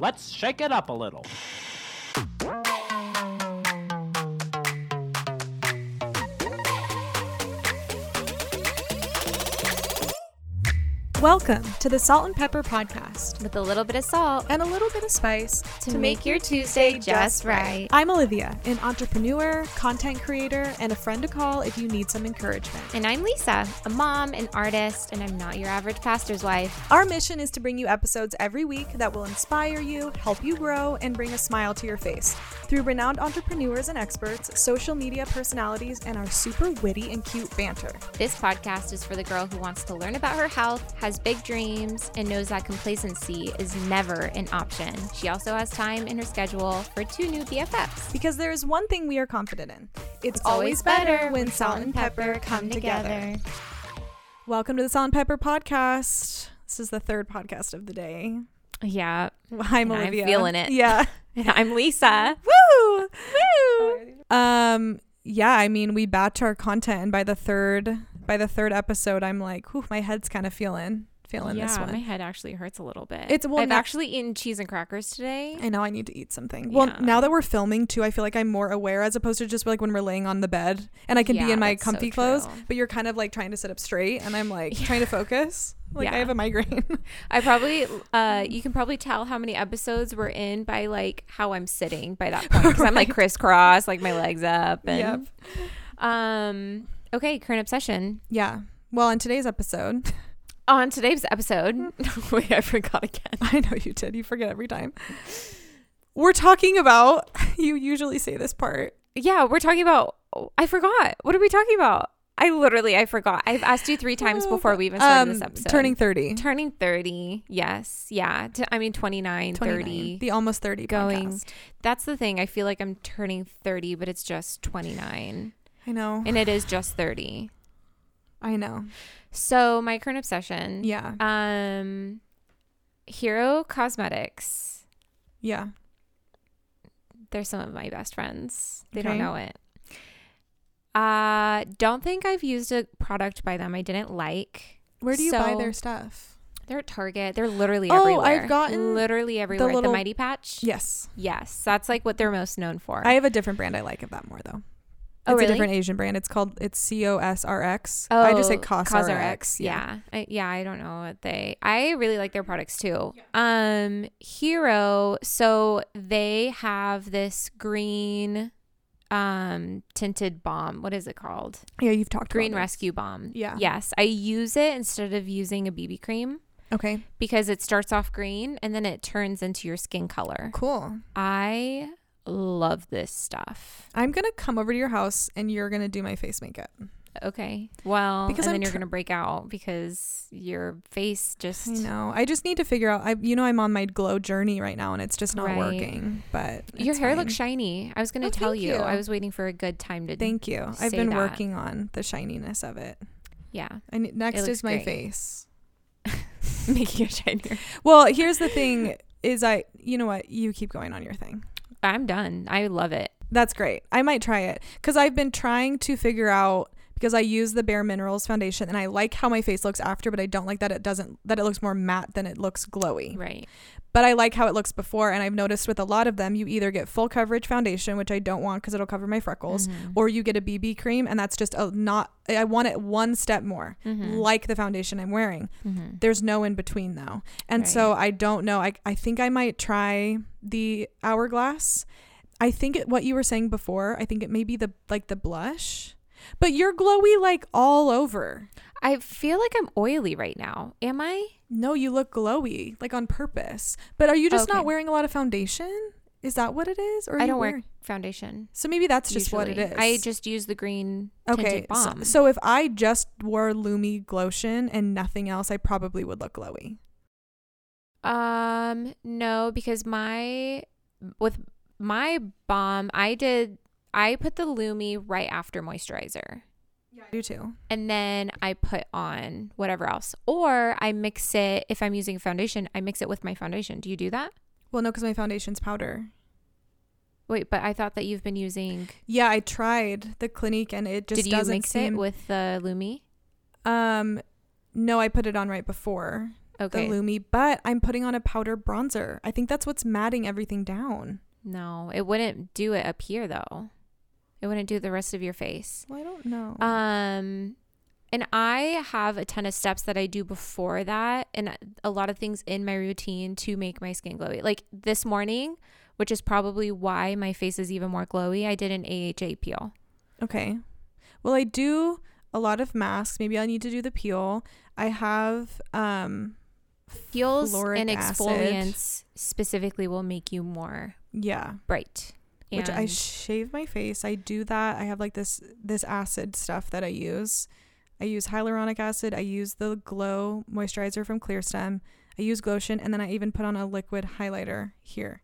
Let's shake it up a little. Welcome to the Salt and Pepper Podcast with a little bit of salt and a little bit of spice to, make your Tuesday just right. I'm Olivia, an entrepreneur, content creator, and a friend to call if you need some encouragement. And I'm Lisa, a mom, an artist, and I'm not your average pastor's wife. Our mission is to bring you episodes every week that will inspire you, help you grow, and bring a smile to your face through renowned entrepreneurs and experts, social media personalities, and our super witty and cute banter. This podcast is for the girl who wants to learn about her health, has big dreams, and knows that complacency is never an option. She also has time in her schedule for two new BFFs. Because there is one thing we are confident in it's, It's always better when salt and pepper come together. Welcome to the Salt and Pepper Podcast. This is the third podcast of the day. Yeah, I'm And I'm Olivia. feeling it. Yeah. and I'm Lisa. Woo! Woo! Um yeah, I mean we batch our content and by the third by the third episode I'm like, whew, my head's kind of feeling feeling yeah, this one. my head actually hurts a little bit. It's- well, I've now- actually eaten cheese and crackers today. I know I need to eat something. Well, Yeah. now that we're filming too, I feel like I'm more aware as opposed to just like when we're laying on the bed and I can be in my that's so comfy clothes, but you're kind of like trying to sit up straight and I'm like Yeah. trying to focus. Like I have a migraine. I probably, uh, you can probably tell how many episodes we're in by like how I'm sitting by that point because I'm like crisscross, like my legs up, and um. Okay, current obsession. yeah. Well, on today's episode, On today's episode, wait, I forgot again. I know you did. You forget every time. We're talking about you usually say this part. Yeah, we're talking about. I forgot. What are we talking about? I literally, I forgot. I've asked you three times before we even started this Um, episode. Turning 30. turning 30. Yes. Yeah. T- I mean, 29, 29, 30. The almost 30 Going- podcast. That's the thing. I feel like I'm turning 30, but it's just 29. I know. And it is just 30. I know. So my current obsession, Yeah. um, Hero Cosmetics. Yeah. They're some of my best friends. They Okay. don't know it. Uh, don't think I've used a product by them I didn't like. Where do you buy their stuff? They're at Target. They're literally Oh, everywhere. I've gotten literally everywhere. The, little- Mighty Patch. Yes. Yes, that's like what they're most known for. I have a different brand I like of that more though. Oh, it's really? a different Asian brand. It's called it's C O S R X. I just say Oh, COSRX. COSRX, Yeah. I, yeah, I don't know what they I really like their products too. Um Hero, so they have this green um tinted balm. What is it called? Yeah, you've talked Green about. Rescue Balm. Yeah. Yes, I use it instead of using a BB cream Okay. because it starts off green and then it turns into your skin color. Cool. I love this stuff. I'm gonna come over to your house and you're gonna do my face makeup. Okay. Well, Because and I'm then you're tr- to break out because your face just I know. I just need to figure out. I, you know, I'm on my glow journey right now, and it's just not Right. working. But Your hair fine. looks shiny. I was to Oh, tell you. you. I was waiting for a good time to. Do it. Thank you. I've been that. working on the shininess of it. Yeah, And next is my great. face. making it shinier. Well, here's the thing: is I, you know what? You keep going on your thing. I'm done. I love it. That's great. I might try it because I've been trying to figure out because I use the Bare Minerals foundation and I like how my face looks after, but I don't like that it doesn't that it looks more matte than it looks glowy. Right. But I like how it looks before, and I've noticed with a lot of them, you either get full coverage foundation, which I don't want because it'll cover my freckles, Mhm. or you get a BB cream, and that's just a not. I want it one step more, Mhm. like the foundation I'm wearing. Mhm. There's no in between though, and so I don't know. I I think I might try the hourglass. I think it, what you were saying before. I think it may be the like the blush, but you're glowy like all over. I feel like I'm oily right now. Am I? No, you look glowy like on purpose. But are you just Okay. not wearing a lot of foundation? Is that what it is? Or I don't wear foundation. So maybe that's just what it is. I just use the green okay. tinted So, so if I just wore Lumi Glotion and nothing else, I probably would look glowy. Um, no, because my with my balm, I did I put the Lumi right after moisturizer. Yeah, I do too. And then I put on whatever else. Or I mix it if I'm using foundation, I mix it with my foundation. Do you do that? Well, no, because my foundation's powder. Wait, but I thought that you've been using Yeah, I tried the Clinique and it just Did you mix seem. it with the Lumi? um, no, I put it on right before. Okay. the Lumi, but I'm putting on a powder bronzer. I think that's what's matting everything down. no, it wouldn't do it up here though. It wouldn't do the rest of your face. Well, I don't know. Um, and I have a ton of steps that I do before that, and a lot of things in my routine to make my skin glowy. Like this morning, which is probably why my face is even more glowy. I did an AHA peel. okay. Well, I do a lot of masks. Maybe I need to do the peel. I have um Peels and acid. exfoliants specifically will make you more yeah, bright. Which I shave my face. I do that. I have like this this acid stuff that I use. I use hyaluronic acid. I use the glow moisturizer from Clearstem. I use Glotion, and then I even put on a liquid highlighter here.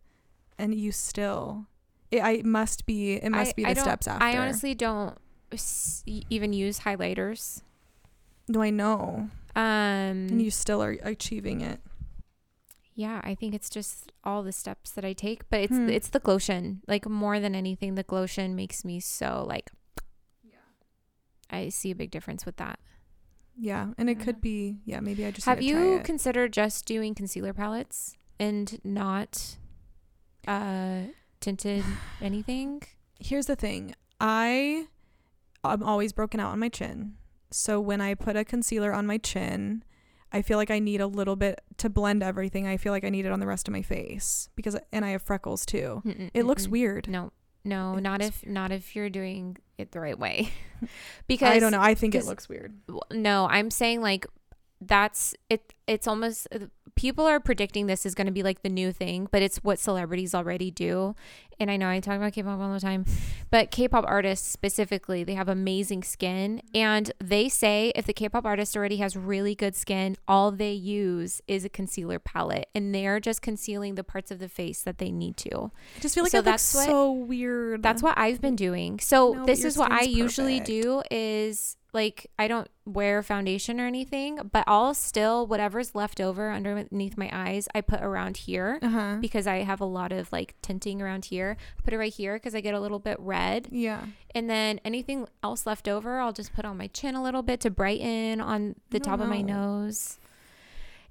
And you still, it I must be. It must I- be the steps after. I honestly don't s- even use highlighters. no, I know, Um, and you still are achieving it. Yeah, I think it's just all the steps that I take, but it's Hmm. it's the glotion. Like more than anything, the glotion makes me so like. yeah. I see a big difference with that. Yeah, and it could be. Yeah, maybe I just Have you considered just doing concealer palettes and not uh tinted anything? Here's the thing. I I'm always broken out on my chin. So when I put a concealer on my chin, I feel like I need a little bit to blend everything. I feel like I need it on the rest of my face because and I have freckles too. It looks Mm-mm-mm. weird. No, no, It not looks if not if you're doing it the right way. because I don't know. I think it looks weird. no i'm saying like that's it it's almost uh, people are predicting this is going to be like the new thing but it's what celebrities already do. And i know i talk about k-pop all the time but k-pop artists specifically they have amazing skin. And they say if the k-pop artist already has really good skin all they use is a concealer palette. And they're just concealing the parts of the face that they need to. I just feel like So that's what- so weird. that's what I've been doing. So No, this is what I skin's usually do is like I don't wear foundation or anything, but I'll still whatever's left over underneath my eyes, I put around here uh-huh. because I have a lot of like tinting around here. Put it right here because I get a little bit red. Yeah. And then anything else left over, I'll just put on my chin a little bit to brighten on the top of my nose.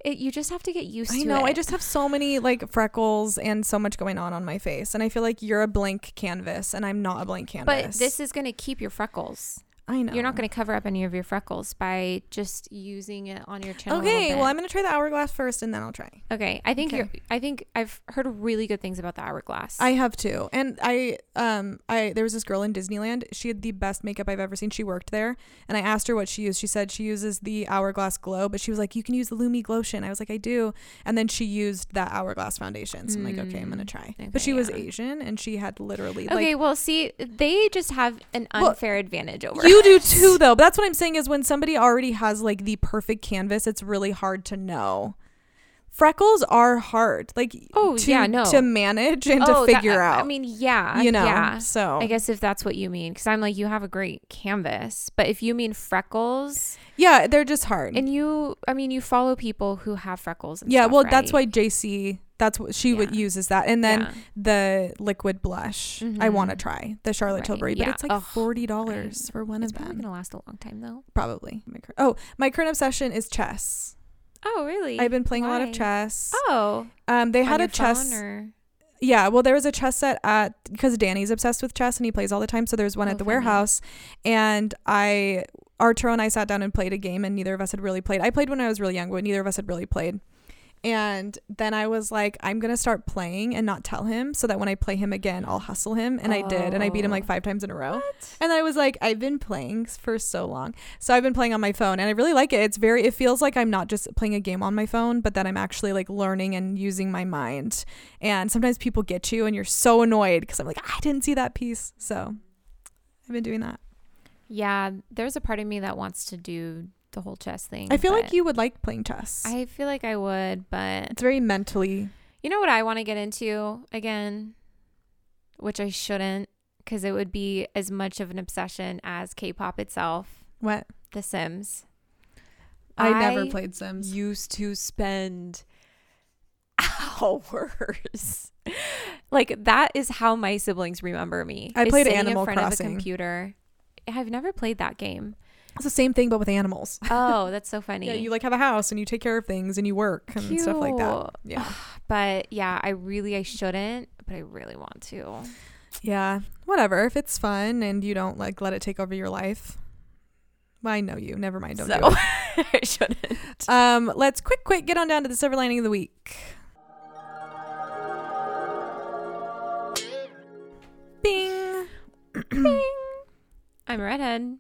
It, you just have to get used to I to know. it. I just have so many like freckles and so much going on on my face, and I feel like you're a blank canvas, and I'm not a blank canvas. but this is going to keep your freckles. I know You're not going to cover up any of your freckles by just using it on your chin. Okay, well, I'm gonna try the hourglass first, and then I'll try. okay. I think Okay. you're. I think I've heard really good things about the hourglass. I have too, and I um I there was this girl in Disneyland. She had the best makeup I've ever seen. She worked there, and I asked her what she used. She said she uses the hourglass glow, but she was like, "You can use the Lumi Glotion." I was like, "I do," and then she used that hourglass foundation. So I'm like, "Okay, I'm gonna Mm, try." okay, but she was. Asian, and she had literally okay. like. well, see, they just have an Well, unfair advantage over. You do too, though. But that's what I'm saying is when somebody already has like the perfect canvas, it's really hard to know. Freckles are hard, like Oh, to, yeah, no. to manage and Oh, to that- out. I mean, yeah, you know, yeah. so I guess if that's what you mean, because I'm like, you have a great canvas, but if you mean freckles, yeah, they're just hard. and you, I mean, you follow people who have freckles. And yeah, stuff, well, that's why JC. That's what she would Yeah. uses that, and then Yeah. the liquid blush. I want to try the Charlotte Right, Tilbury, but yeah. it's like Ugh, forty dollars I- for one it's of them. gonna last a long time though. Probably. My cur- oh, my current obsession is chess. Oh, really? I've been playing a lot of chess. Oh, Um, they on had a chess. or Yeah, well, there was a chess set at because Danny's obsessed with chess and he plays all the time. So there's one Oh, at the funny. warehouse, and I Arturo and I sat down and played a game, and neither of us had really played. I played when I was really young, but neither of us had really played. And then I was like, I'm gonna start playing and not tell him, so that when I play him again, I'll hustle him. And I did, and I beat him like Oh. five times in a row. And I was like, I've been playing for so long. So I've been playing on my phone and I really like it. It's very, it feels like I'm not just playing a game on my phone, but that I'm actually like learning and using my mind. And sometimes people get you and you're so annoyed because I'm like, I didn't see that piece. So I've been doing that. Yeah, there's a part of me that wants to do the whole chess thing. I feel like you would like playing chess. I feel like I would, but it's very mentally. you know what I want to get into again, which I shouldn't, because it would be as much of an obsession as K-pop itself. What? The Sims. I, never played Sims. Used to spend hours. like that is how my siblings remember me. I played Animal in front of a Crossing. computer. I've never played that game. It's the same thing, but with animals. Oh, that's so funny. Yeah, you like have a house and you take care of things and you work and stuff like that. Yeah. But yeah, I really I shouldn't, but I really want to. Yeah. Whatever. If it's fun and you don't like let it take over your life. Well, I know you. Never mind. Don't so do it. I shouldn't. Um, let's quick, quick get on down to the silver lining of the week. Bing. Bing. I'm a redhead.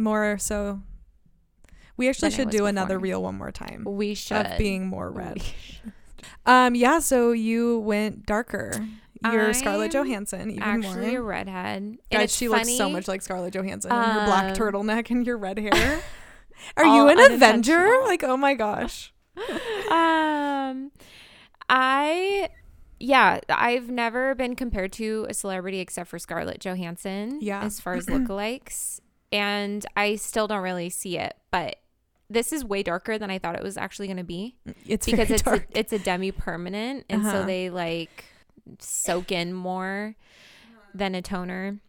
More so. We actually should do another reel one more time We should of being more red. Um, yeah. So you went darker. You're Scarlett I'm Johansson even Actually, a redhead. And Guys, she looks so much like Scarlett Johansson her black Um, turtleneck and your red hair. Are you an Avenger? Like, oh my gosh. um, I, yeah, I've never been compared to a celebrity except for Scarlett Johansson. Yeah. As far as lookalikes, and I still don't really see it, but this is way darker than I thought it was actually going to be It's because very it's a, it's a demi permanent, and Uh-huh. so they like soak in more than a toner.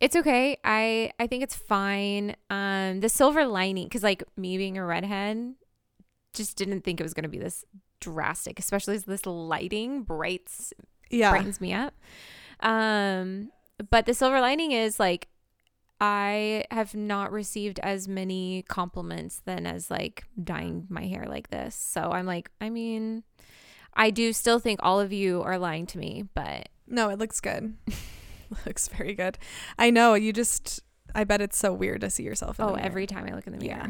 It's okay. I I think it's fine. Um, the silver lining, because like me being a redhead, just didn't think it was gonna be this drastic, especially as this lighting brights yeah. brightens me up. Um, but the silver lining is like I have not received as many compliments than as like dyeing my hair like this. So I'm like, I mean, I do still think all of you are lying to me, but No, it looks good. looks very good. I know. You just. I bet it's so weird to see yourself. In oh, every time I look in the mirror. Yeah.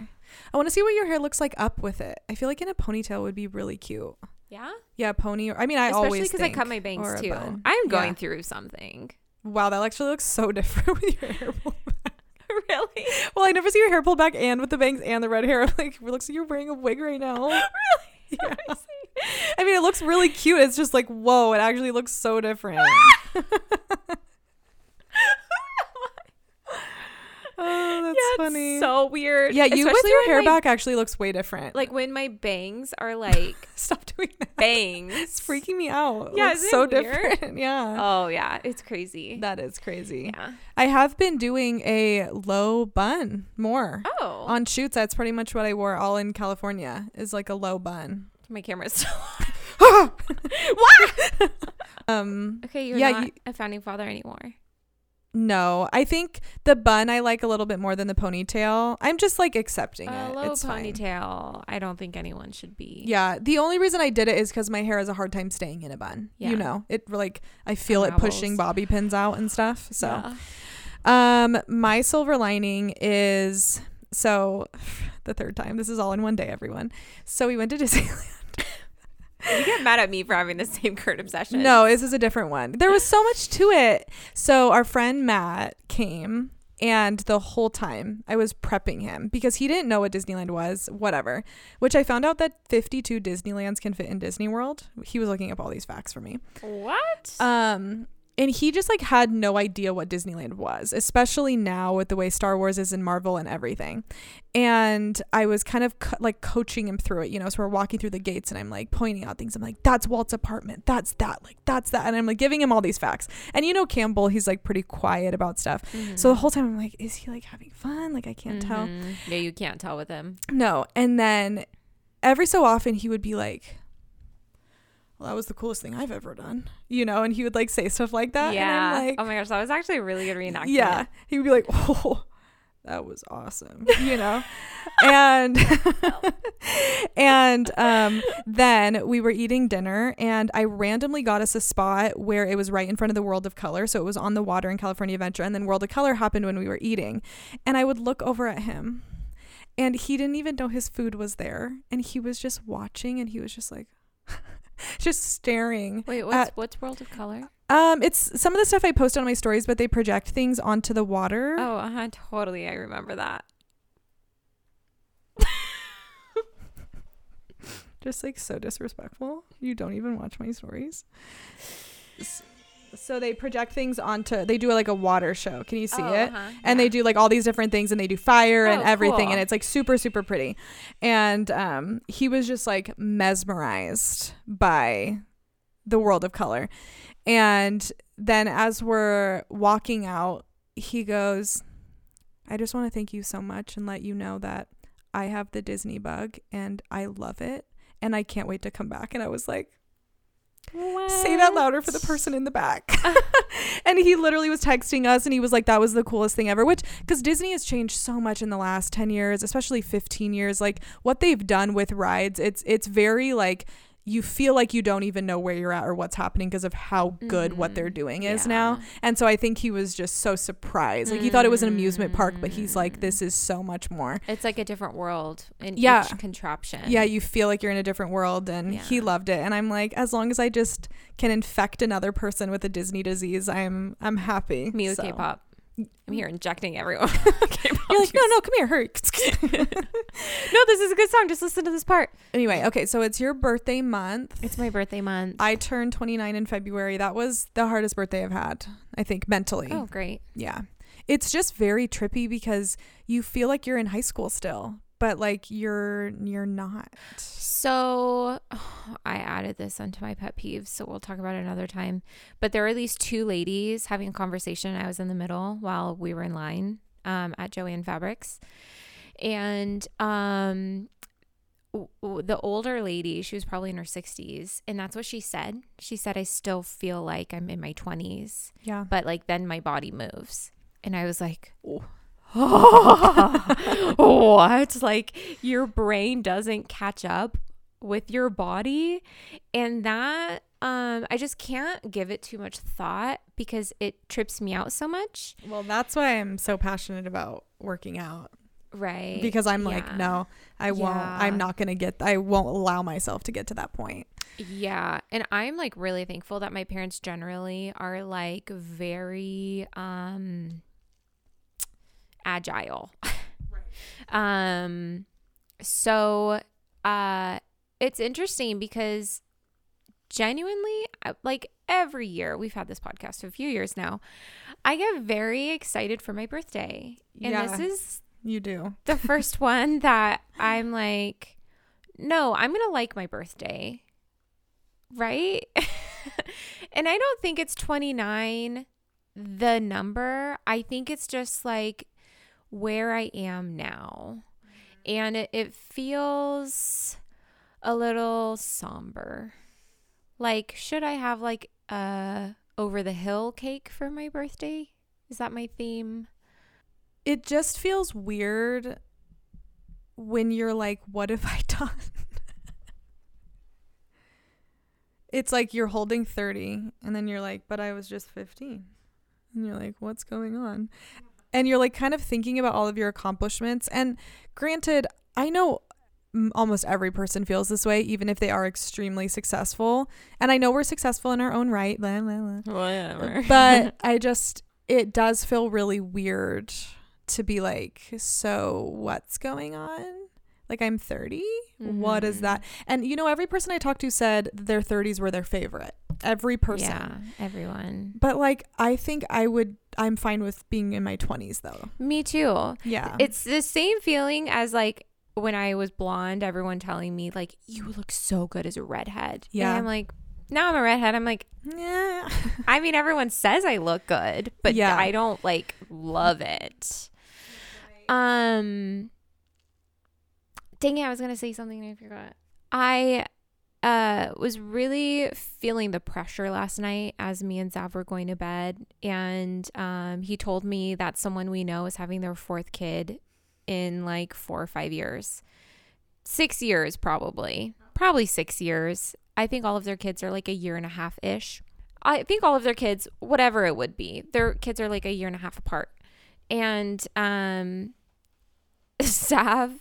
I want to see what your hair looks like up with it. I feel like in a ponytail would be really cute. Yeah. Yeah, pony. Or, I mean, I Especially always because I cut my bangs too. I'm going Yeah. through something. Wow, that actually looks so different with your hair. really? Well, I never see your hair pulled back and with the bangs and the red hair. Like, it looks like you're wearing a wig right now. Really? Yeah. I mean, it looks really cute. It's just like, whoa, it actually looks so different. Oh, that's yeah, funny. So weird. yeah, you with your hair my- back actually looks way different. Like when my bangs are like stop doing that. bangs. It's freaking me out. Yeah, it's so it different. Yeah. Oh yeah, it's crazy. That is crazy. yeah. I have been doing a low bun more. Oh, On shoots, that's pretty much what I wore all in California is like a low bun. my camera's still. what? Um Okay, you're Yeah, not you- a founding father anymore. No, I think the bun I like a little bit more than the ponytail. I'm just like accepting A it. low it's fine. ponytail. I don't think anyone should be. Yeah, the only reason I did it is because my hair has a hard time staying in a bun. Yeah. You know, it like I feel it pushing bobby pins out and stuff. So, Yeah. um, my silver lining is so the third time. This is all in one day, everyone. So we went to Disneyland. you get mad at me for having the same current obsession. No, this is a different one. There was so much to it. So our friend Matt came and the whole time I was prepping him because he didn't know what Disneyland was, whatever. Which I found out that 52 Disneylands can fit in Disney World. He was looking up all these facts for me. What? Um and he just like had no idea what Disneyland was, especially now with the way Star Wars is in Marvel and everything. And I was kind of co- like coaching him through it, you know. So we're walking through the gates, and I'm like pointing out things. I'm like, "That's Walt's apartment. That's that. Like that's that." And I'm like giving him all these facts. And you know, Campbell, he's like pretty quiet about stuff. So the whole time I'm like, "Is he like having fun? Like I can't tell." Mhm. Yeah, you can't tell with him. No. And then every so often he would be like, well, that was the coolest thing I've ever done, you know, and he would like say stuff like that. yeah. And I'm like, oh my gosh, that was actually a really good reenactment. yeah. He would be like, oh, that was awesome, you know, and and um, then we were eating dinner, and I randomly got us a spot where it was right in front of the World of Color, so it was on the water in California Adventure, and then World of Color happened when we were eating, and I would look over at him, and he didn't even know his food was there, and he was just watching, and he was just like. just staring Wait, what's at- what's World of Color? um, it's some of the stuff I post on my stories, but they project things onto the water. Oh, uh-huh, totally. I remember that. Just like so disrespectful. You don't even watch my stories. So they project things onto. They do like a water show. Can you see Oh, it? uh-huh, And yeah. they do like all these different things, and they do fire and Oh, everything, cool. and it's like super super pretty. And um, he was just like mesmerized by the world of color. And then as we're walking out, he goes, I just want to thank you so much and let you know that I have the Disney bug and I love it and I can't wait to come back. And I was like, say that louder for the person in the back. and he literally was texting us and he was like, that was the coolest thing ever. Which, because Disney has changed so much in the last 10 years, especially 15 years. Like what they've done with rides, it's, it's very like, you feel like you don't even know where you're at or what's happening because of how good what they're Mm, doing is yeah. now. And so I think he was just so surprised. Like he thought it was an amusement park, but he's like, this is so much more. It's like a different world in Yeah. each contraption. Yeah, you feel like you're in a different world and he loved it. And I'm like, as long as I just can infect another person with a Disney disease, I'm I'm happy. Me with So- K-pop. I'm here injecting everyone. K-pop You're like, no, no, come here, hurry. no, this is a good song. Just listen to this part. anyway, okay, so it's your birthday month. It's my birthday month. I turned 29 in February. That was the hardest birthday I've had, I think, mentally. oh, great. Yeah. It's just very trippy because you feel like you're in high school still, but like you're you're not. So I added this onto my pet peeves, so we'll talk about it another time. But there were at least two ladies having a conversation. I was in the middle while we were in line um, at Joann Fabrics. And um, the older lady, she was probably in her 60s, and that's what she said. She said, I still feel like I'm in my 20s, Yeah. but like then my body moves. And I was like, what? Like your brain doesn't catch up with your body. And that, um, I just can't give it too much thought because it trips me out so much. Well, that's why I'm so passionate about working out Right. because I'm like, Yeah. no, I won't. Yeah. I'm not going to get I won't allow myself to get to that point. Yeah. And I'm like really thankful that my parents generally are like very um agile. um so uh it's interesting because genuinely like every year we've had this podcast for a few years now. I get very excited for my birthday. And Yeah. this is You do. the first one that I'm like, no, I'm going to like my birthday. Right? and I don't think it's 29 the number. I think it's just like where I am now. And it, it feels a little somber. Like, should I have like a over the hill cake for my birthday? Is that my theme? It just feels weird when you're like, what have I done? it's like you're holding 30 and then you're like, but I was just 15. And you're like, what's going on? And you're like kind of thinking about all of your accomplishments. And granted, I know almost every person feels this way, even if they are extremely successful. And I know we're successful in our own right. blah, blah, blah Whatever. but I just it does feel really weird to be like, so what's going on? Like I'm 30. What is that? And you know, every person I talked to said their 30s were their favorite. Every person. Yeah, everyone. But like I think I would I'm fine with being in my 20s though. Me too. Yeah. It's the same feeling as like when I was blonde, everyone telling me like you look so good as a redhead. Yeah. And I'm like, now I'm a redhead. I'm like, yeah. I mean, everyone says I look good, but Yeah. I don't like love it. Um Dang it, I was gonna say something and I forgot. I uh was really feeling the pressure last night as me and Zav were going to bed and um he told me that someone we know is having their fourth kid in like four or five years. Six years probably. Probably six years. I think all of their kids are like a year and a half ish. I think all of their kids, whatever it would be, their kids are like a year and a half apart. And um Zav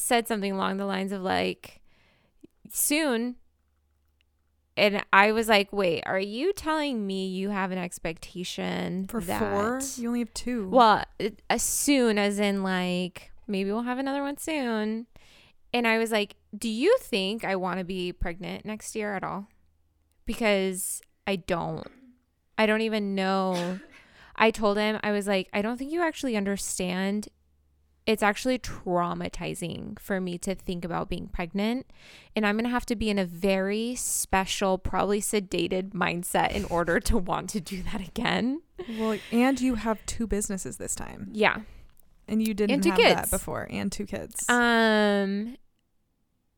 said something along the lines of like soon and I was like, "Wait, are you telling me you have an expectation For that four, you only have two. well, uh, it- as soon as in like maybe we'll have another one soon. And I was like, "Do you think I want to be pregnant next year at all?" Because I don't. I don't even know. I told him I was like, "I don't think you actually understand. It's actually traumatizing for me to think about being pregnant, and I'm going to have to be in a very special, probably sedated mindset in order to want to do that again." well, and you have two businesses this time. Yeah. and you didn't two have that before, and two kids. Um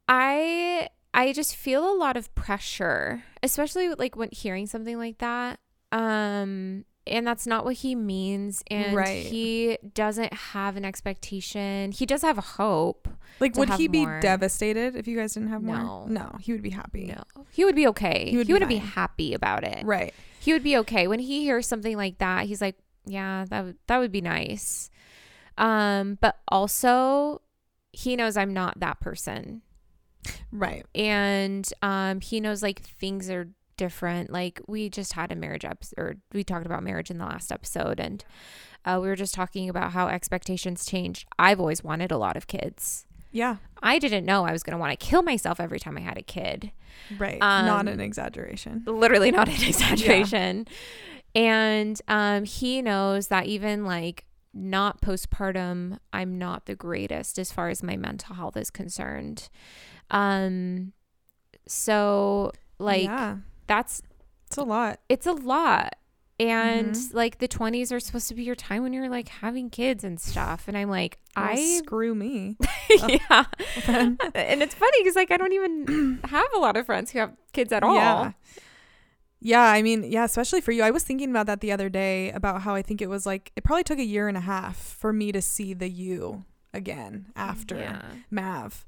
I I just feel a lot of pressure, especially like when hearing something like that. Um and that's not what he means and Right. he doesn't have an expectation. He does have a hope. like, would he be more. devastated if you guys didn't have more? No. No, he would be happy. No. He would be okay. He would he be would be happy about it. Right. He would be okay. When he hears something like that, he's like, Yeah, that would that would be nice. Um, but also he knows I'm not that person. Right. and um he knows like things are different. Like we just had a marriage episode or we talked about marriage in the last episode and uh, we were just talking about how expectations changed i've always wanted a lot of kids. Yeah. i didn't know i was going to want to kill myself every time i had a kid. Right. Um, Not an exaggeration. literally not an exaggeration. And um he knows that even like not postpartum i'm not the greatest as far as my mental health is concerned. Um so like yeah, that's it's a lot. it's a lot and Mhm. like the 20s are supposed to be your time when you're like having kids and stuff and i'm like Well, i screw me. yeah and it's funny because like i don't even have a lot of friends who have kids at all Yeah. Yeah, I mean, yeah, especially for you. I was thinking about that the other day about how I think it was like it probably took a year and a half for me to see the you again after Yeah. Mav.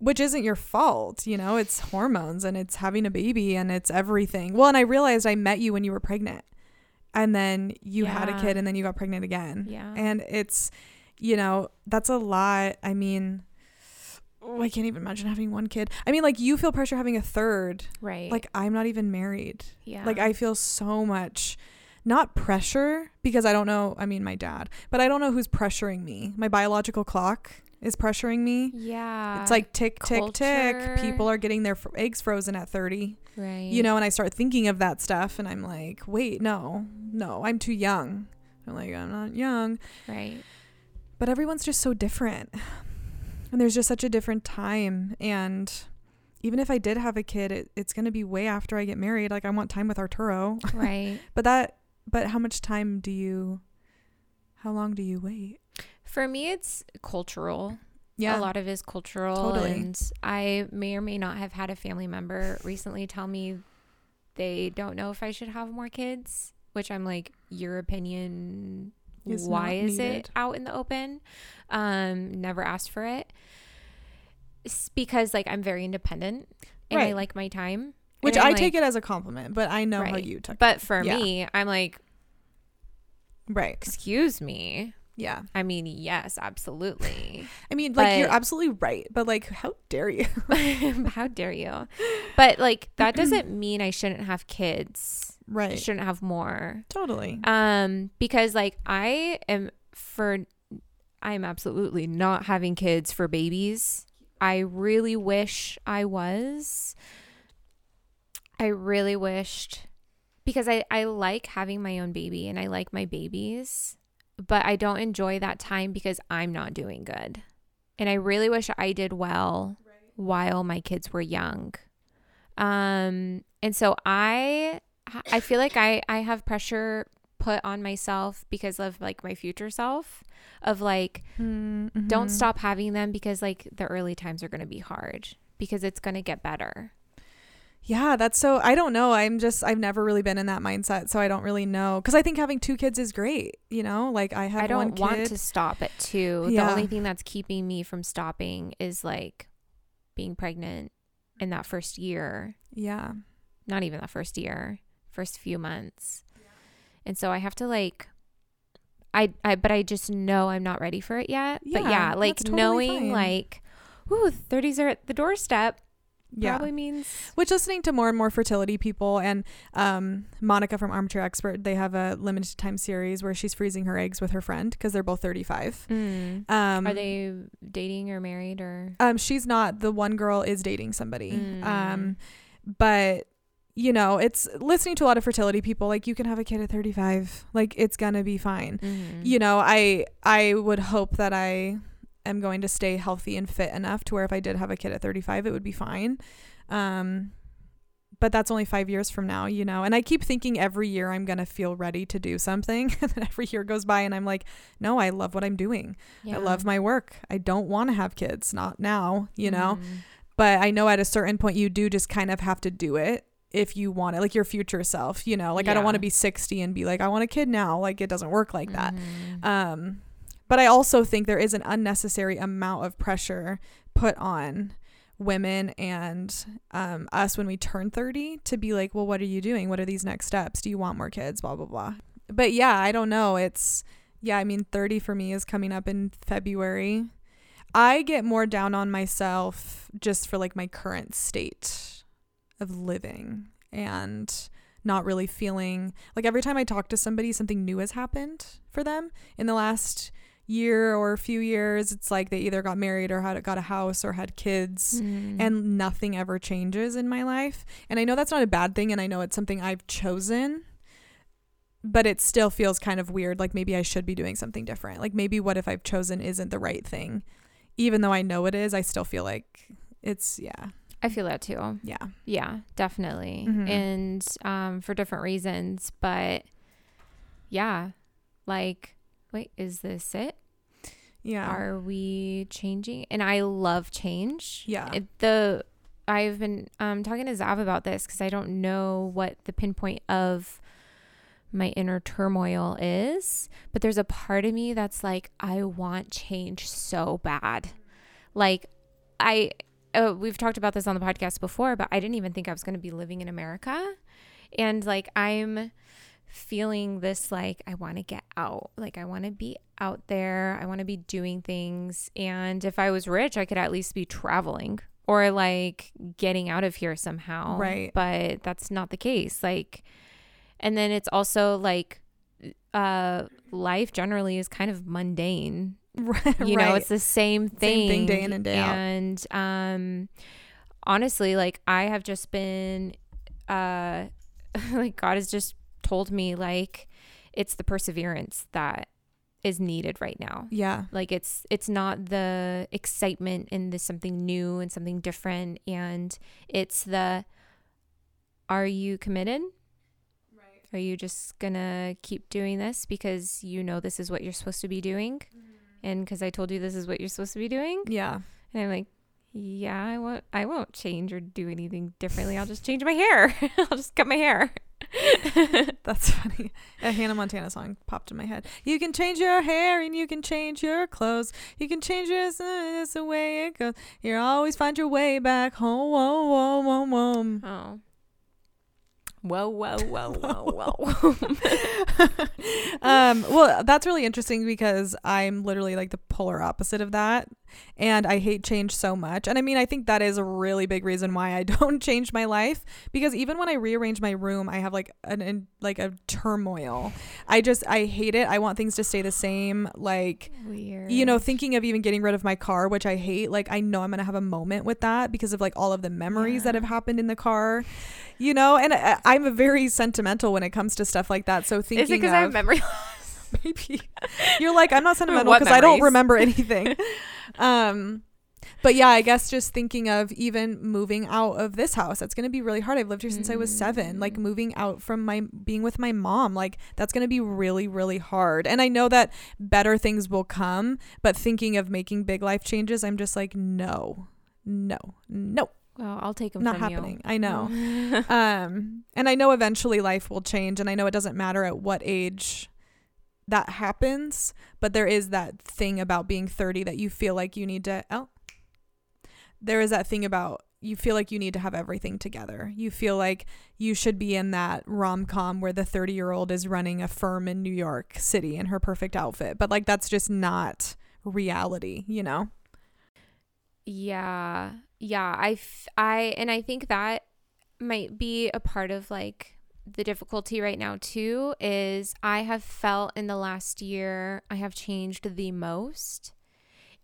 Which isn't your fault, you know, it's hormones and it's having a baby and it's everything. Well, and I realized I met you when you were pregnant. And then you had a kid and then you got pregnant again. Yeah. And it's, you know, that's a lot. I mean, oh, I can't even imagine having one kid. I mean, like you feel pressure having a third. right Like I'm not even married. yeah Like I feel so much not pressure because I don't know, I mean my dad, but I don't know who's pressuring me. My biological clock is pressuring me. yeah It's like tick tick tick. People are getting their f- eggs frozen at 30. right You know, and I start thinking of that stuff and I'm like, "Wait, no. No, I'm too young." I'm like, "I'm not young." right But everyone's just so different. And there's just such a different time and even if I did have a kid, it, it's going to be way after I get married. Like I want time with Arturo. right But that but how much time do you how long do you wait? For me it's cultural Yeah. a lot of it is cultural Totally. and i may or may not have had a family member recently tell me they don't know if i should have more kids which i'm like your opinion Is why is it out in the open um never asked for it it's because like i'm very independent and i like my time Which I I'm take it as a compliment, but I know how you took but for Yeah. me i'm like. Right. excuse me Yeah. i mean yes absolutely I mean, like you're absolutely right, but like how dare you? How dare you? But like that doesn't mean I shouldn't have kids. Right. I shouldn't have more. Totally. Um because like I am for I am absolutely not having kids for babies. I really wish I was. I really wished because I I like having my own baby and I like my babies, but I don't enjoy that time because I'm not doing good. And I really wish I did well while my kids were young. Um and so I I feel like I I have pressure put on myself because of like my future self of like Mm-hmm. don't stop having them because like the early times are going to be hard because it's going to get better. Yeah, that's so. I don't know. I'm just. I've never really been in that mindset, so I don't really know. Because I think having two kids is great. You know, like I have I don't want to stop at 2. Yeah. The only thing that's keeping me from stopping is like being pregnant in that first year. Yeah. Not even that first year, first few months. And so I have to like I I but I just know I'm not ready for it yet. Yeah, but Yeah, yeah, like totally knowing fine. like ooh, 30s are at the doorstep Yeah. probably means Which listening to more and more fertility people and um, Monica from Armchair Expert, they have a limited time series where she's freezing her eggs with her friend because they're both 35. Mm. Um, Are they dating or married or? Um, she's not. The one girl is dating somebody. Mm. Um, but you know, it's listening to a lot of fertility people. Like you can have a kid at 35. Like it's gonna be fine. Mhm. You know, I I would hope that I am going to stay healthy and fit enough to where if I did have a kid at 35, it would be fine. Um, but that's only five years from now, you know. And I keep thinking every year I'm gonna feel ready to do something, and then every year goes by, and I'm like, no, I love what I'm doing. Yeah. I love my work. I don't want to have kids, not now, you know. Mhm. But I know at a certain point you do just kind of have to do it if you want it, like your future self, you know. Like I don't want to be 60 and be like, I want a kid now. Like it doesn't work like that. Mhm. Um, but I also think there is an unnecessary amount of pressure put on women and um, us when we turn 30 to be like, well, what are you doing? What are these next steps? Do you want more kids? Blah, blah, blah. But yeah, I don't know. It's, yeah, I mean, 30 for me is coming up in February. I get more down on myself just for like my current state of living and not really feeling like every time I talk to somebody, something new has happened for them in the last year or a few years. It's like they either got married or had got a house or had kids Mhm. and nothing ever changes in my life. And I know that's not a bad thing and I know it's something I've chosen, but it still feels kind of weird like maybe I should be doing something different. Like maybe what if I've chosen isn't the right thing. Even though I know it is, I still feel like it's yeah. I feel that too. Yeah. Yeah, definitely. Mhm. And um, for different reasons. But yeah, like, wait, is this it? Yeah. Are we changing? And I love change. Yeah. It, the I've been um, talking to Zav about this because I don't know what the pinpoint of my inner turmoil is, but there's a part of me that's like, I want change so bad. Like, I, uh, we've talked about this on the podcast before, but I didn't even think I was going to be living in America. And like, I'm feeling this, like, I want to get out. Like, I want to be out there. I want to be doing things. And if I was rich, I could at least be traveling or like getting out of here somehow. Right. But that's not the case. Like, and then it's also like, uh, life generally is kind of mundane. right. You know, it's the same thing, Same thing day in and day out. And um, honestly, like I have just been, uh, like God has just told me like it's the perseverance that is needed right now. Yeah. like it's it's not the excitement in this something new and something different and it's the are you committed? Right. are you just gonna keep doing this because you know this is what you're supposed to be doing? Mm-hmm. And because i told you this is what you're supposed to be doing? Yeah. and i'm like yeah i won't i won't change or do anything differently. I'll just change my hair. I'll just cut my hair That's funny. A Hannah Montana song popped in my head. You can change your hair and you can change your clothes. You can change your it's uh, the way it goes. You always find your way back home. Whoa, whoa, whoa, whoa. oh whoa whoa whoa whoa whoa um, well, that's really interesting because I'm literally like the polar opposite of that. And I hate change so much. And I mean, I think that is a really big reason why I don't change my life because even when I rearrange my room, I have like an, an like a turmoil. I just I hate it. I want things to stay the same. Like weird you know, thinking of even getting rid of my car, which I hate, like I know I'm gonna have a moment with that because of like all of the memories that have happened in the car, you know. And I, I'm a very sentimental when it comes to stuff like that. So thinking is it because i have memory maybe you're like I'm not sentimental because I don't remember anything. um, but yeah, I guess just thinking of even moving out of this house, that's gonna be really hard. I've lived here since I was seven. Like Mm. moving out from my being with my mom, like that's gonna be really, really hard. And I know that better things will come, but thinking of making big life changes, I'm just like, no, no, no, well i'll take them not happening. you I know. um, and I know eventually life will change, and I know it doesn't matter at what age that happens, but there is that thing about being 30 that you feel like you need to. Oh, there is that thing about you feel like you need to have everything together. You feel like you should be in that rom com where the 30 year old is running a firm in New York City in her perfect outfit, but like that's just not reality, you know? Yeah. Yeah. I, f- I, and I think that might be a part of like the difficulty right now too is I have felt in the last year I have changed the most.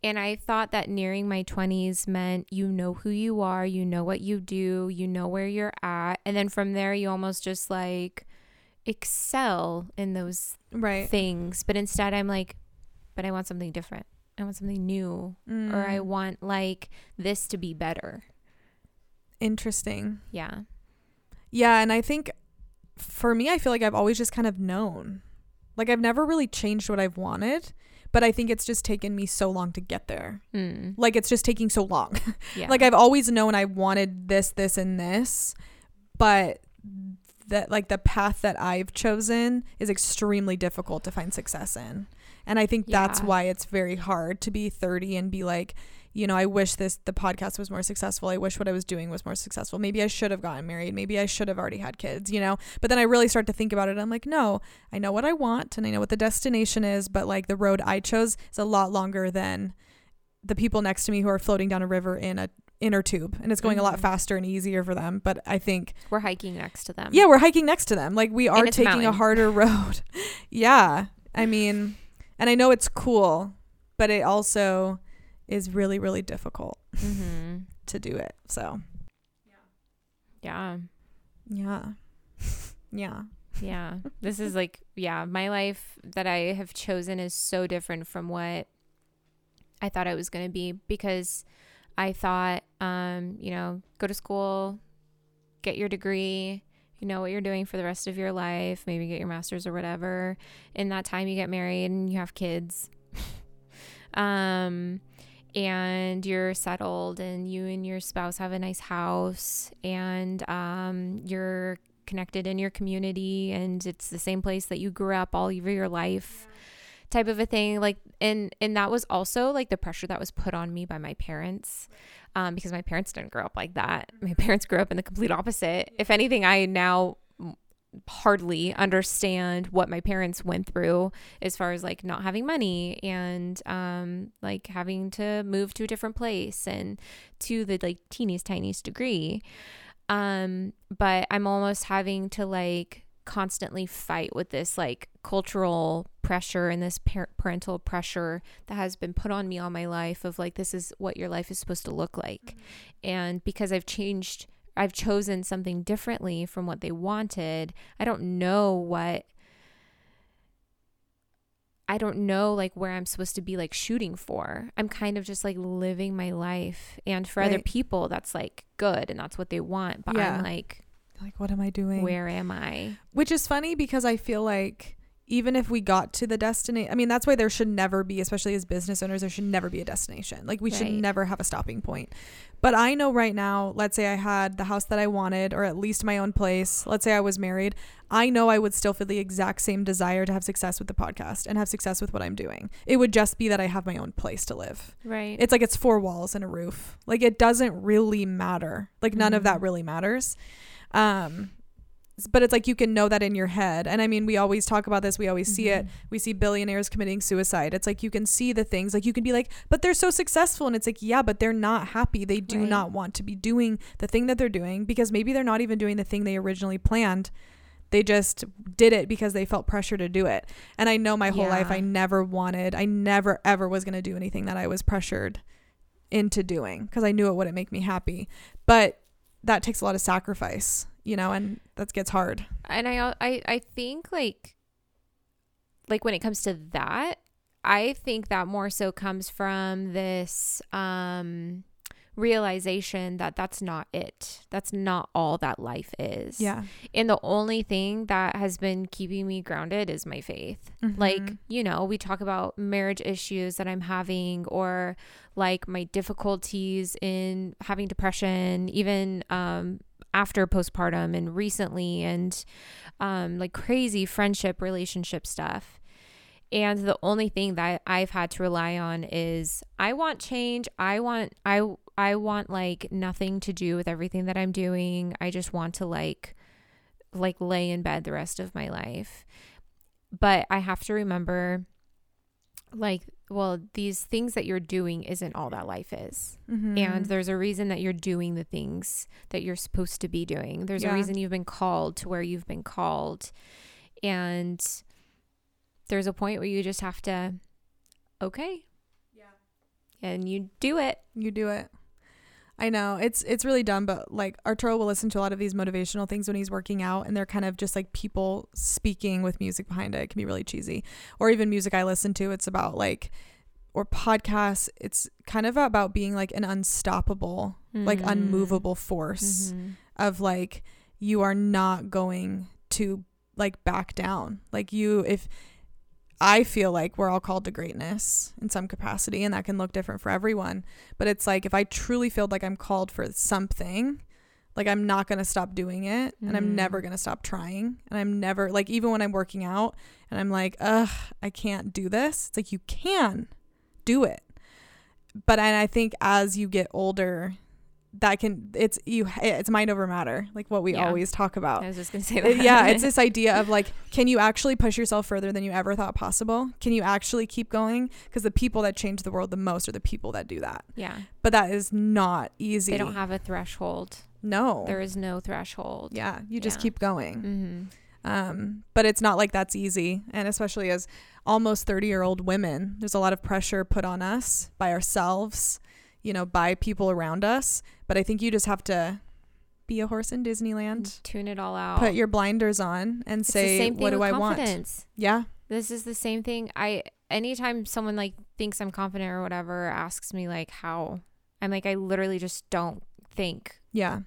And I thought that nearing my 20s meant you know who you are, you know what you do, you know where you're at. And then from there, you almost just like excel in those Right. things. But instead, I'm like, but I want something different. I want something new or I Mm. want like this to be better. Interesting. Yeah. Yeah, and I think for me, I feel like I've always just kind of known. Like I've never really changed what I've wanted, but I think it's just taken me so long to get there. Mm. Like it's just taking so long. Yeah. like I've always known I wanted this, this, and this, but that like the path that I've chosen is extremely difficult to find success in. And I think that's Yeah. why it's very hard to be 30 and be like, you know, I wish this the podcast was more successful. I wish what I was doing was more successful. Maybe I should have gotten married. Maybe I should have already had kids, you know. But then I really start to think about it. I'm like, no, I know what I want and I know what the destination is, but like the road I chose is a lot longer than the people next to me who are floating down a river in a inner tube and it's going a lot Mhm. faster and easier for them but i think We're hiking next to them. yeah we're hiking next to them like we are it's a taking a harder road yeah i mean and i know it's cool but it also is really really difficult Mm-hmm. to do it so Yeah. yeah yeah Yeah. this is like, yeah, my life that I have chosen is so different from what I thought I was going to be because I thought, um, you know, go to school, get your degree, you know what you're doing for the rest of your life, maybe get your master's or whatever. In that time, you get married and you have kids. um, and you're settled and you and your spouse have a nice house and um, you're connected in your community and it's the same place that you grew up all over your life type of a thing like and and that was also like the pressure that was put on me by my parents um, because my parents didn't grow up like that. My parents grew up in the complete opposite. If anything i now hardly understand what my parents went through as far as like not having money and um like having to move to a different place and to the like teeniest tiniest degree. Um but i'm almost having to like constantly fight with this like cultural pressure and this par- parental pressure that has been put on me all my life of like this is what your life is supposed to look like mm-hmm. and because i've changed i've chosen something differently from what they wanted i don't know what I don't know like where I'm supposed to be like shooting for. I'm kind of just like living my life. And for other people that's like good and that's what they want. But Yeah. I'm like, like what am i doing where am I? Which is funny because I feel like even if we got to the destination, I mean, that's why there should never be, especially as business owners, there should never be a destination. Like, we should never have a stopping point. But I know right now, let's say I had the house that I wanted, or at least my own place, let's say I was married, I know I would still feel the exact same desire to have success with the podcast and have success with what I'm doing. It would just be that I have my own place to live. Right. It's like it's four walls and a roof. Like it doesn't really matter. Like none of that Mhm. really matters. Um but it's like you can know that in your head. And I mean, we always talk about this. We always see it. Mhm. We see billionaires committing suicide. It's like you can see the things. Like you can be like, but they're so successful. And it's like, yeah, but they're not happy. They do Right. not want to be doing the thing that they're doing because maybe they're not even doing the thing they originally planned. They just did it because they felt pressure to do it. And I know my whole life I never wanted, I never ever was going to do anything that I was pressured into doing because I knew it wouldn't make me happy. But that takes a lot of sacrifice, you know, and that gets hard. and I, I I think like like when it comes to that, I think that more so comes from this um realization that that's not it. That's not all that life is. Yeah. And the only thing that has been keeping me grounded is my faith. Like, Mhm. you know, we talk about marriage issues that I'm having or like my difficulties in having depression, even um after postpartum and recently and um like crazy friendship relationship stuff. And the only thing that I've had to rely on is I want change. I want I I want like nothing to do with everything that I'm doing. I just want to like like lay in bed the rest of my life. But I have to remember like well these things that you're doing isn't all that life is. Mhm. And there's a reason that you're doing the things that you're supposed to be doing. There's Yeah. a reason you've been called to where you've been called. And there's a point where you just have to okay. Yeah. And you do it. you do it. I know it's it's really dumb, but like Arturo will listen to a lot of these motivational things when he's working out, and they're kind of just like people speaking with music behind it. It can be really cheesy, or even music I listen to. It's about like, or podcasts. It's kind of about being like an unstoppable, like Mhm. unmovable force Mhm. of like you are not going to like back down. Like you if I feel like we're all called to greatness in some capacity and that can look different for everyone. But it's like if I truly feel like I'm called for something, like I'm not going to stop doing it and I'm Mm. never going to stop trying. And I'm never like even when I'm working out and I'm like, "Ugh, I can't do this." It's like you can do it. But and I think as you get older, that can it's you it's mind over matter, like what we Yeah. always talk about. I was just gonna say Uh, that. yeah, it's this idea of like, can you actually push yourself further than you ever thought possible? Can you actually keep going? Because the people that change the world the most are the people that do that. yeah. But that is not easy. They don't have a threshold. no. There is no threshold. yeah, you just Yeah. keep going. Mm-hmm. Um, but it's not like that's easy, and especially as almost thirty year old women, there's a lot of pressure put on us by ourselves, you know, by people around us. But I think you just have to be a horse in Disneyland. Tune it all out. Put your blinders on and it's say, "What do I want?" confidence. Yeah, This is the same thing. I anytime someone like thinks I'm confident or whatever asks me like how, I'm like I literally just don't think. yeah.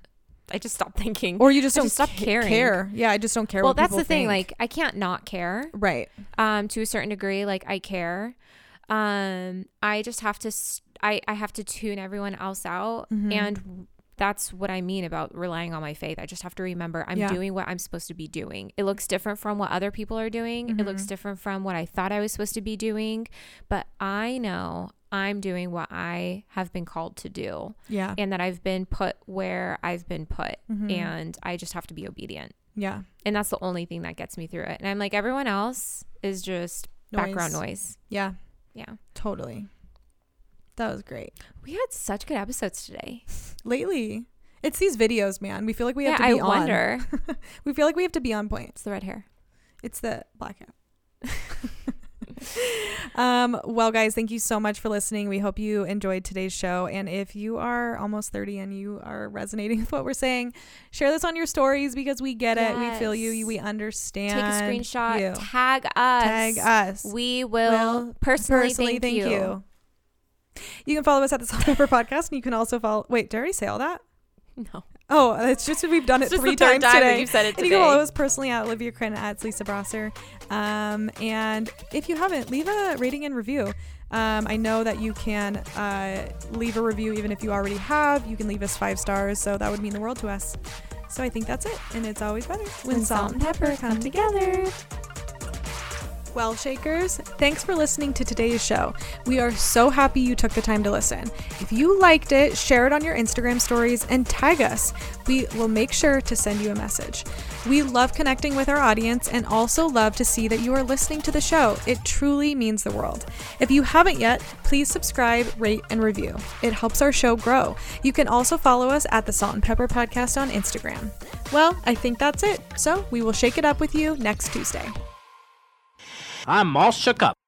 I just stop thinking. or you just I don't just stop ca- caring. care. Yeah, I just don't care. well, that's the thing. think. Like I can't not care. right, Um, to a certain degree, like I care. Um, I just have to. s- I I have to tune everyone else out, Mhm. and that's what I mean about relying on my faith. I just have to remember I'm Yeah. doing what I'm supposed to be doing. It looks different from what other people are doing. It looks Mhm. different from what I thought I was supposed to be doing, but I know I'm doing what I have been called to do yeah, and that I've been put where I've been put Mhm. and I just have to be obedient. yeah. And that's the only thing that gets me through it. And I'm like everyone else is just background noise. Yeah, Yeah. totally. That was great. We had such good episodes today. Lately, it's these videos, man. We feel like we have yeah, to I be on. I wonder. we feel like we have to be on point. It's the red hair. It's the blackout. um, well, guys, thank you so much for listening. We hope you enjoyed today's show. And if you are almost 30 and you are resonating with what we're saying, share this on your stories because we get it. We feel you. We understand. Take a screenshot. you. Tag us. Tag us. We will Will personally, Personally, thank, you. You can follow us at the Salt and Pepper Podcast, and you can also follow. Wait, did I already say all that? No. Oh, it's just we've done it three times time today. you've said it And you can follow us personally at Olivia Crin at Lisa Brosser. Um, and if you haven't, leave a rating and review. Um, I know that you can uh, leave a review even if you already have. You can leave us five stars, so that would mean the world to us. So I think that's it, and it's always better when, salt and pepper come together. Well, Shakers, thanks for listening to today's show. We are so happy you took the time to listen. If you liked it, share it on your Instagram stories and tag us. We will make sure to send you a message. We love connecting with our audience and also love to see that you are listening to the show. It truly means the world. If you haven't yet, please subscribe, rate, and review. It helps our show grow. You can also follow us at the Salt and Pepper Podcast on Instagram. Well, I think that's it. So we will shake it up with you next Tuesday. I'm all shook up.